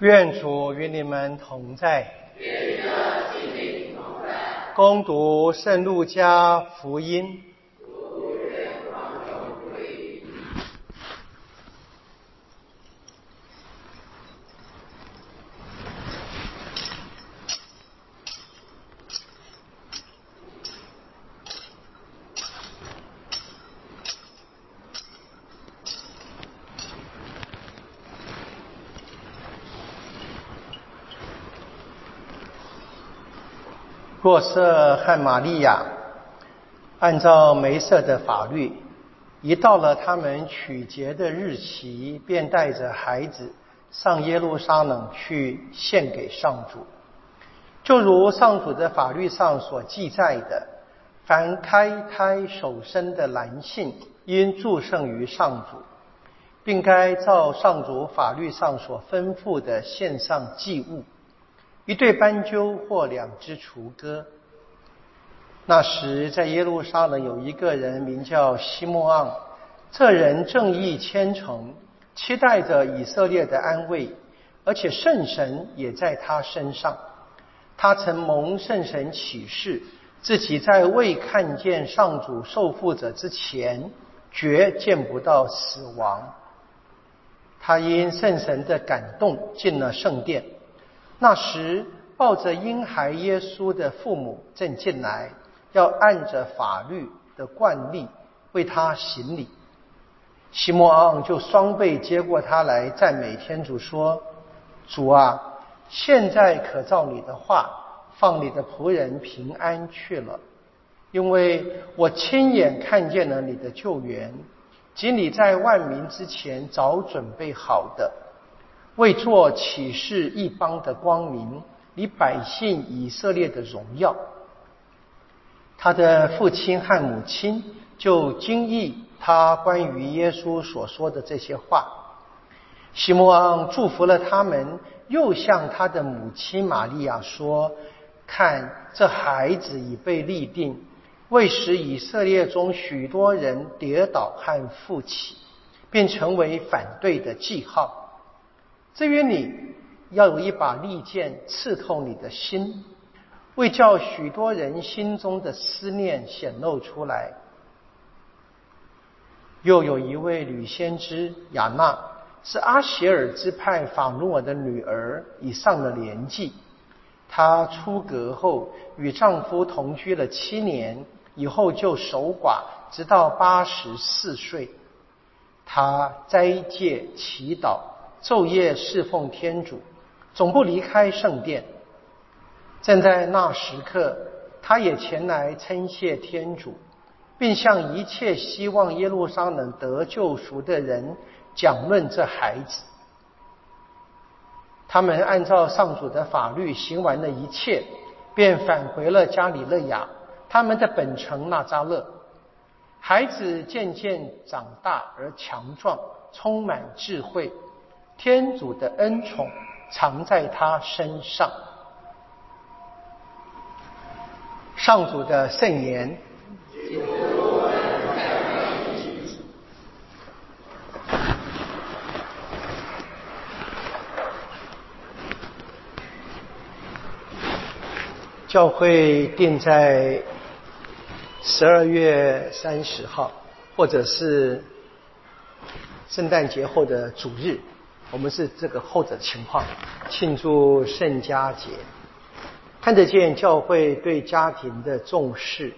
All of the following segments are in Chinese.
愿主与你们同在。愿主与你们同在。恭读圣路加福音。若瑟和玛利亚按照梅瑟的法律，一到了他们取节的日期，便带着孩子上耶路撒冷去献给上主。就如上主的法律上所记载的，凡开胎首生的男性，应祝圣于上主，并该照上主法律上所吩咐的献上祭物。一对斑鸠或两只雏鸽。那时，在耶路撒冷有一个人名叫西莫昂，这人正义虔诚，期待着以色列的安慰，而且圣神也在他身上。他曾蒙圣神启示，自己在未看见上主受缚者之前，绝见不到死亡。他因圣神的感动进了圣殿。那时，抱着婴孩耶稣的父母正进来，要按着法律的惯例为他行礼。西摩昂就双臂接过他来，赞美天主说：“主啊，现在可照你的话，放你的仆人平安去了，因为我亲眼看见了你的救援，及你在万民之前早准备好的。”为做启示一邦的光明，以百姓以色列的荣耀。他的父亲和母亲就惊异他关于耶稣所说的这些话。西摩昂祝福了他们，又向他的母亲玛利亚说：“看，这孩子已被立定，为使以色列中许多人跌倒和复起，并成为反对的记号。”至于你，要有一把利剑刺透你的心，为叫许多人心中的思念显露出来。又有一位女先知雅娜，是阿歇尔之派法努尔的女儿，已上了年纪。她出阁后与丈夫同居了七年，以后就守寡，直到八十四岁。她斋戒祈祷。昼夜侍奉天主，总不离开圣殿。正在那时刻，他也前来称谢天主，并向一切希望耶路撒冷得救赎的人讲论这孩子。他们按照上主的法律行完了一切，便返回了加里勒亚，他们的本城纳扎勒。孩子渐渐长大而强壮，充满智慧。天主的恩宠藏在他身上。上主的圣言。教会定在十二月三十号，或者是圣诞节后的主日。我们是这个后者情况，庆祝圣家节，看得见教会对家庭的重视。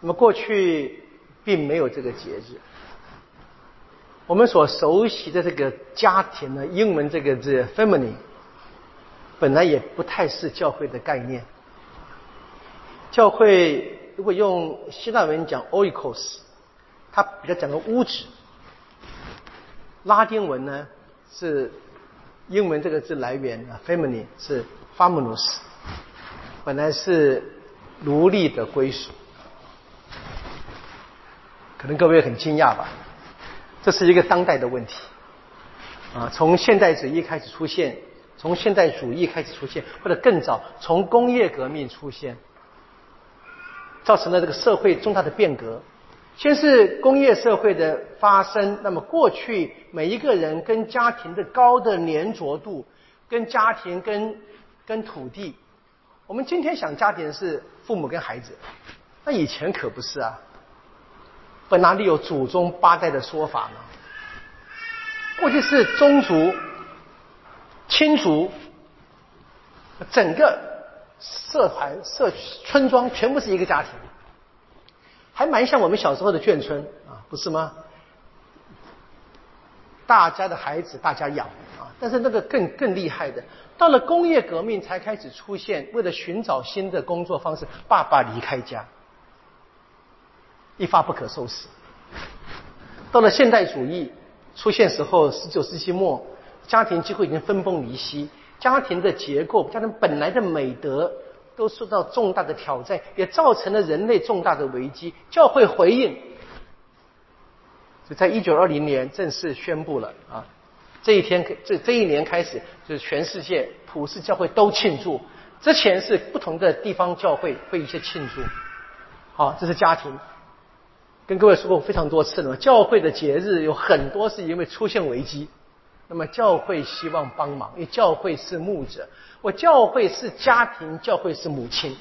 那么过去并没有这个节日，我们所熟悉的这个家庭呢，英文这个字 “family”，本来也不太是教会的概念。教会如果用希腊文讲 “oikos”，它比较讲个屋子。拉丁文呢是英文这个字来源啊，family 是 famulus，本来是奴隶的归属，可能各位很惊讶吧？这是一个当代的问题啊，从现代主义开始出现，从现代主义开始出现，或者更早，从工业革命出现，造成了这个社会重大的变革。先是工业社会的发生，那么过去每一个人跟家庭的高的粘着度，跟家庭跟跟土地，我们今天想家庭是父母跟孩子，那以前可不是啊，本哪里有祖宗八代的说法呢？过去是宗族、亲族，整个社团、社区村庄全部是一个家庭。还蛮像我们小时候的眷村啊，不是吗？大家的孩子大家养啊，但是那个更更厉害的，到了工业革命才开始出现，为了寻找新的工作方式，爸爸离开家，一发不可收拾。到了现代主义出现时候，十九世纪末，家庭几乎已经分崩离析，家庭的结构，家庭本来的美德。都受到重大的挑战，也造成了人类重大的危机。教会回应，就在一九二零年正式宣布了啊！这一天，这这一年开始，就是全世界普世教会都庆祝。之前是不同的地方教会会一些庆祝。好，这是家庭。跟各位说过非常多次了，教会的节日有很多是因为出现危机。那么教会希望帮忙，因为教会是牧者，我教会是家庭，教会是母亲。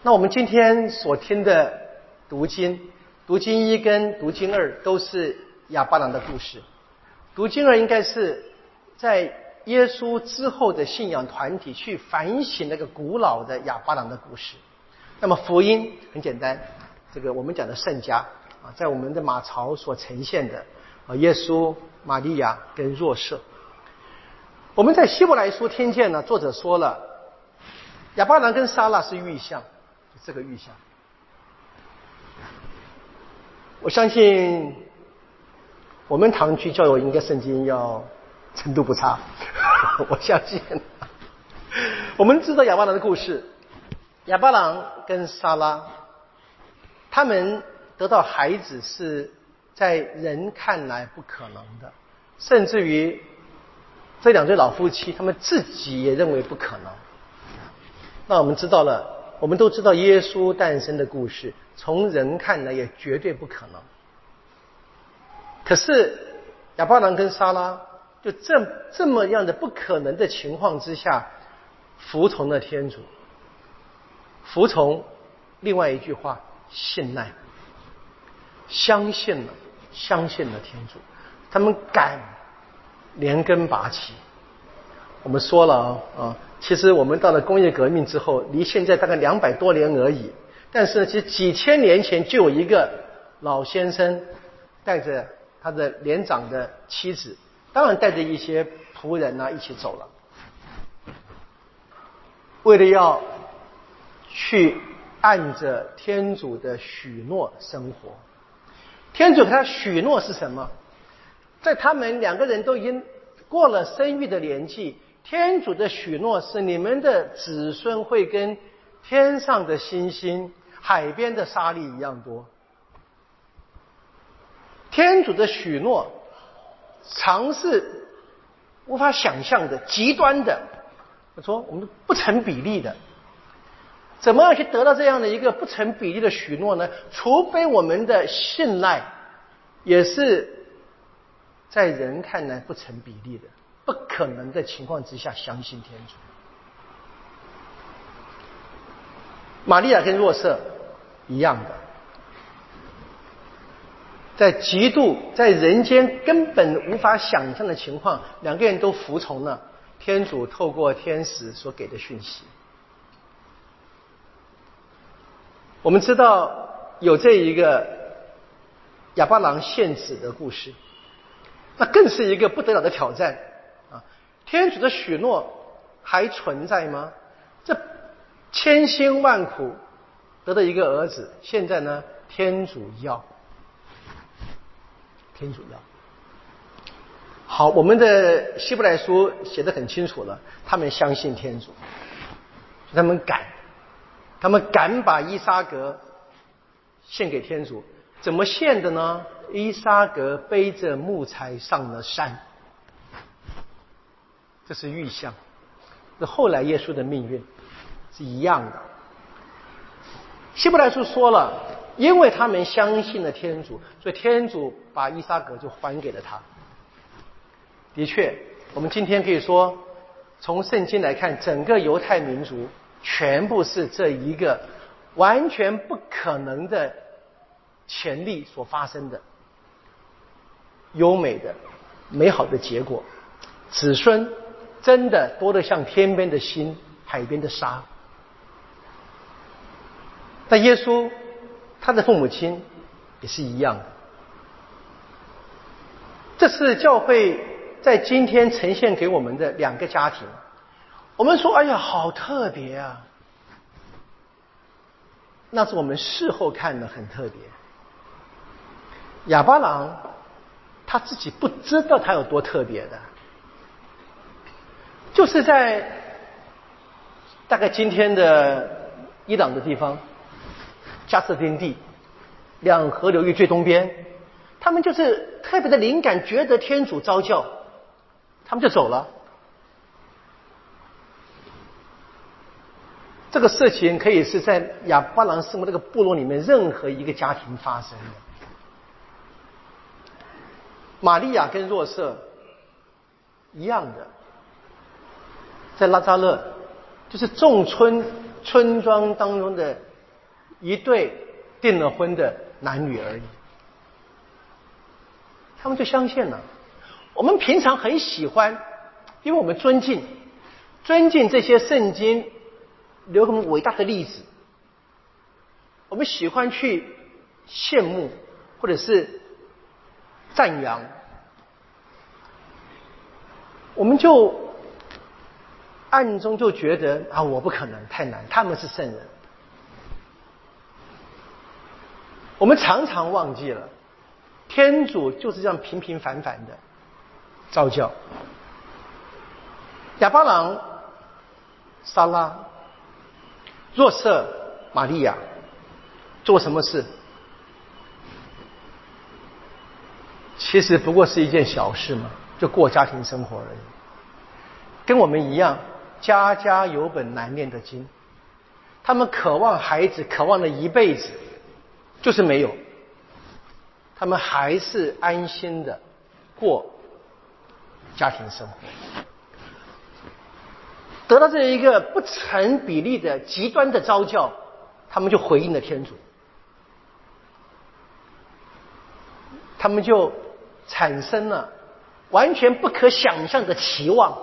那我们今天所听的读经，读经一跟读经二都是亚巴郎的故事。读经二应该是在耶稣之后的信仰团体去反省那个古老的亚巴郎的故事。那么福音很简单，这个我们讲的圣家啊，在我们的马槽所呈现的。啊，耶稣、玛利亚跟若瑟，我们在希伯来书听见呢，作者说了，亚巴郎跟撒拉是预象，这个预象。我相信我们堂区教友应该圣经要程度不差，我相信。我们知道亚巴郎的故事，亚巴郎跟撒拉，他们得到孩子是。在人看来不可能的，甚至于这两对老夫妻，他们自己也认为不可能。那我们知道了，我们都知道耶稣诞生的故事，从人看来也绝对不可能。可是亚巴郎跟莎拉就这这么样的不可能的情况之下，服从了天主，服从另外一句话，信赖，相信了。相信了天主，他们敢连根拔起。我们说了啊啊，其实我们到了工业革命之后，离现在大概两百多年而已。但是其实几千年前就有一个老先生带着他的年长的妻子，当然带着一些仆人呢一起走了，为了要去按着天主的许诺生活。天主给他许诺是什么？在他们两个人都已经过了生育的年纪，天主的许诺是你们的子孙会跟天上的星星、海边的沙粒一样多。天主的许诺，常是无法想象的、极端的。我说我们不成比例的。怎么样去得到这样的一个不成比例的许诺呢？除非我们的信赖也是在人看来不成比例的、不可能的情况之下相信天主。玛利亚跟若瑟一样的，在极度在人间根本无法想象的情况，两个人都服从了天主透过天使所给的讯息。我们知道有这一个哑巴郎献子的故事，那更是一个不得了的挑战啊！天主的许诺还存在吗？这千辛万苦得到一个儿子，现在呢？天主要，天主要。好，我们的希伯来书写的很清楚了，他们相信天主，他们敢。他们敢把伊莎格献给天主，怎么献的呢？伊莎格背着木材上了山，这是预象。这后来耶稣的命运是一样的。希伯来书说了，因为他们相信了天主，所以天主把伊萨格就还给了他。的确，我们今天可以说，从圣经来看，整个犹太民族全部是这一个完全不可能的潜力所发生的优美的、美好的结果，子孙真的多得像天边的星、海边的沙。但耶稣，他的父母亲也是一样的。这是教会在今天呈现给我们的两个家庭。我们说：“哎呀，好特别啊！”那是我们事后看的很特别。哑巴郎他自己不知道他有多特别的，就是在大概今天的伊朗的地方。加斯丁地，两河流域最东边，他们就是特别的灵感，觉得天主召教，他们就走了。这个事情可以是在亚巴郎生活这个部落里面任何一个家庭发生的。玛利亚跟若瑟一样的，在拉扎勒，就是众村村庄当中的。一对订了婚的男女而已，他们就相信了。我们平常很喜欢，因为我们尊敬尊敬这些圣经留给我们伟大的例子，我们喜欢去羡慕或者是赞扬，我们就暗中就觉得啊，我不可能，太难，他们是圣人。我们常常忘记了，天主就是这样平平凡凡的造教。亚巴郎、萨拉、若瑟、玛利亚做什么事？其实不过是一件小事嘛，就过家庭生活而已。跟我们一样，家家有本难念的经。他们渴望孩子，渴望了一辈子。就是没有，他们还是安心的过家庭生活，得到这一个不成比例的极端的招教，他们就回应了天主，他们就产生了完全不可想象的期望，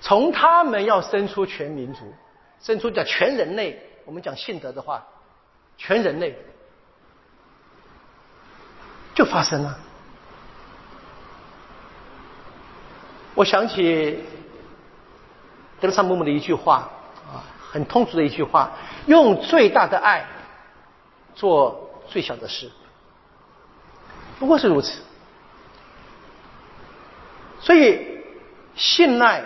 从他们要生出全民族，生出叫全人类，我们讲信德的话，全人类。就发生了。我想起德萨姆姆的一句话啊，很通俗的一句话：用最大的爱做最小的事，不过是如此。所以信赖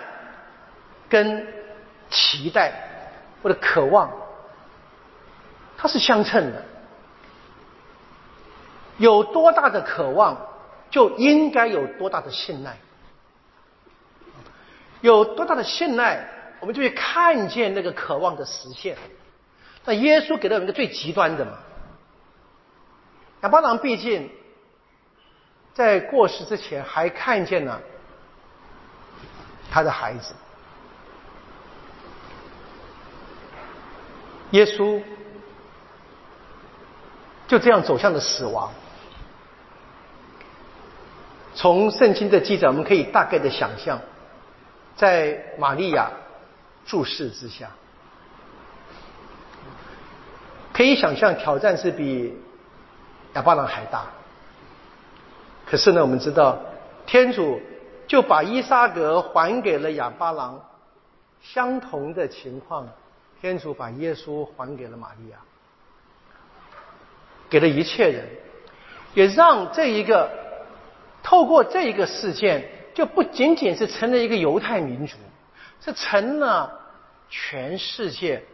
跟期待或者渴望，它是相称的。有多大的渴望，就应该有多大的信赖；有多大的信赖，我们就会看见那个渴望的实现。那耶稣给了我们一个最极端的嘛？亚巴郎毕竟在过世之前还看见了他的孩子，耶稣就这样走向了死亡。从圣经的记载，我们可以大概的想象，在玛利亚注视之下，可以想象挑战是比亚巴郎还大。可是呢，我们知道天主就把伊莎格还给了亚巴郎，相同的情况，天主把耶稣还给了玛利亚，给了一切人，也让这一个。透过这一个事件，就不仅仅是成了一个犹太民族，是成了全世界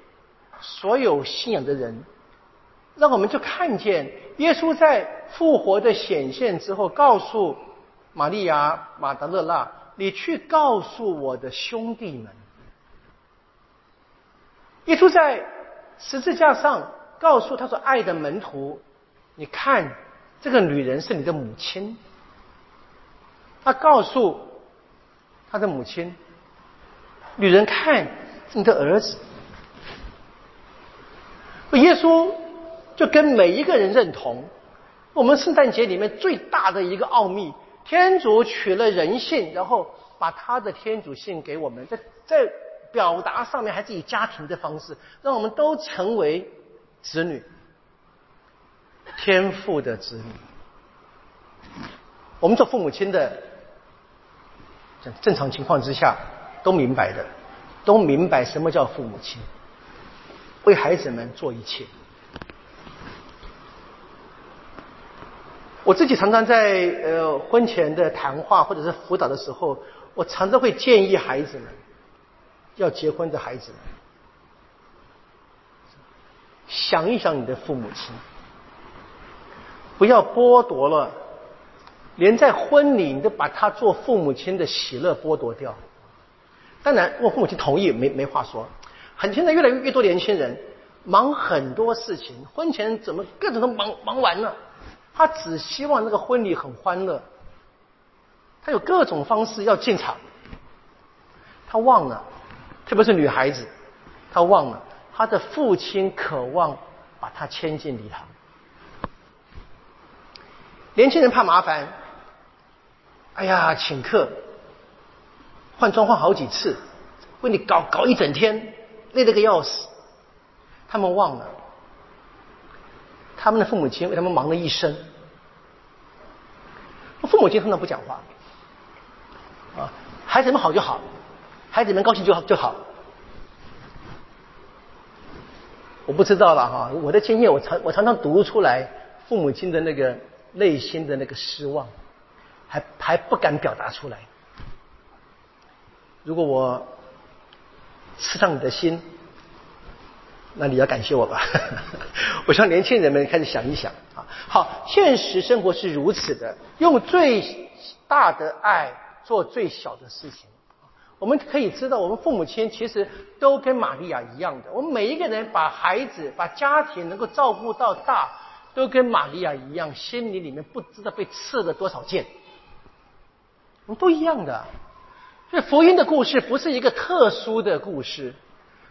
所有信仰的人。让我们就看见耶稣在复活的显现之后，告诉玛利亚、马达勒纳：“你去告诉我的兄弟们。”耶稣在十字架上告诉他说爱的门徒，你看这个女人是你的母亲。他告诉他的母亲，女人看是你的儿子。耶稣就跟每一个人认同，我们圣诞节里面最大的一个奥秘，天主取了人性，然后把他的天主性给我们，在在表达上面还是以家庭的方式，让我们都成为子女，天父的子女。我们做父母亲的，在正常情况之下都明白的，都明白什么叫父母亲。为孩子们做一切。我自己常常在呃婚前的谈话或者是辅导的时候，我常常会建议孩子们，要结婚的孩子们，想一想你的父母亲，不要剥夺了，连在婚礼你都把他做父母亲的喜乐剥夺掉。当然，我父母亲同意，没没话说。很现在越来越多年轻人忙很多事情，婚前怎么各种都忙忙完了，他只希望那个婚礼很欢乐，他有各种方式要进场，他忘了，特别是女孩子，他忘了他的父亲渴望把他牵进礼堂。年轻人怕麻烦，哎呀，请客，换装换好几次，为你搞搞一整天。累得个要死，他们忘了，他们的父母亲为他们忙了一生。父母亲通常不讲话，啊，孩子们好就好，孩子们高兴就好就好。我不知道了哈，我的经验，我常我常常读出来父母亲的那个内心的那个失望，还还不敢表达出来。如果我。刺伤你的心，那你要感谢我吧。我希望年轻人们开始想一想啊。好，现实生活是如此的，用最大的爱做最小的事情。我们可以知道，我们父母亲其实都跟玛利亚一样的。我们每一个人把孩子、把家庭能够照顾到大，都跟玛利亚一样，心里里面不知道被刺了多少剑。我们都一样的。这福音的故事不是一个特殊的故事，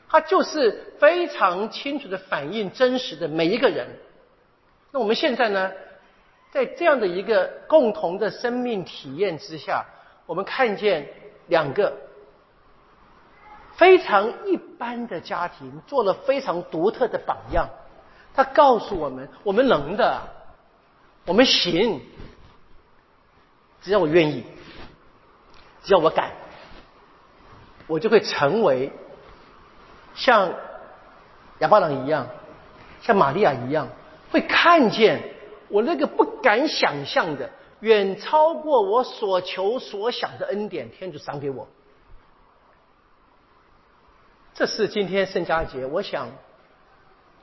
它就是非常清楚的反映真实的每一个人。那我们现在呢，在这样的一个共同的生命体验之下，我们看见两个非常一般的家庭做了非常独特的榜样。他告诉我们：我们能的，我们行，只要我愿意，只要我敢。我就会成为像亚巴郎一样，像玛利亚一样，会看见我那个不敢想象的、远超过我所求所想的恩典，天主赏给我。这是今天圣家节，我想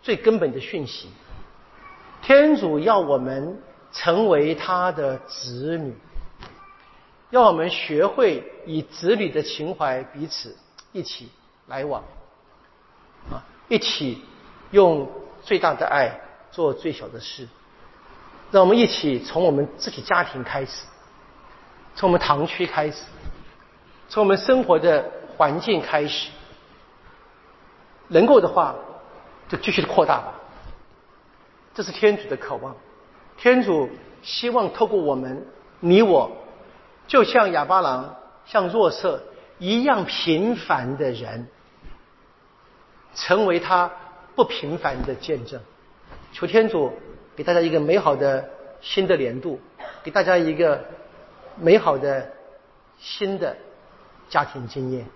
最根本的讯息：天主要我们成为他的子女。让我们学会以子女的情怀彼此一起来往，啊，一起用最大的爱做最小的事。让我们一起从我们自己家庭开始，从我们堂区开始，从我们生活的环境开始。能够的话，就继续扩大吧。这是天主的渴望，天主希望透过我们，你我。就像哑巴郎、像弱色一样平凡的人，成为他不平凡的见证。求天主给大家一个美好的新的年度，给大家一个美好的新的家庭经验。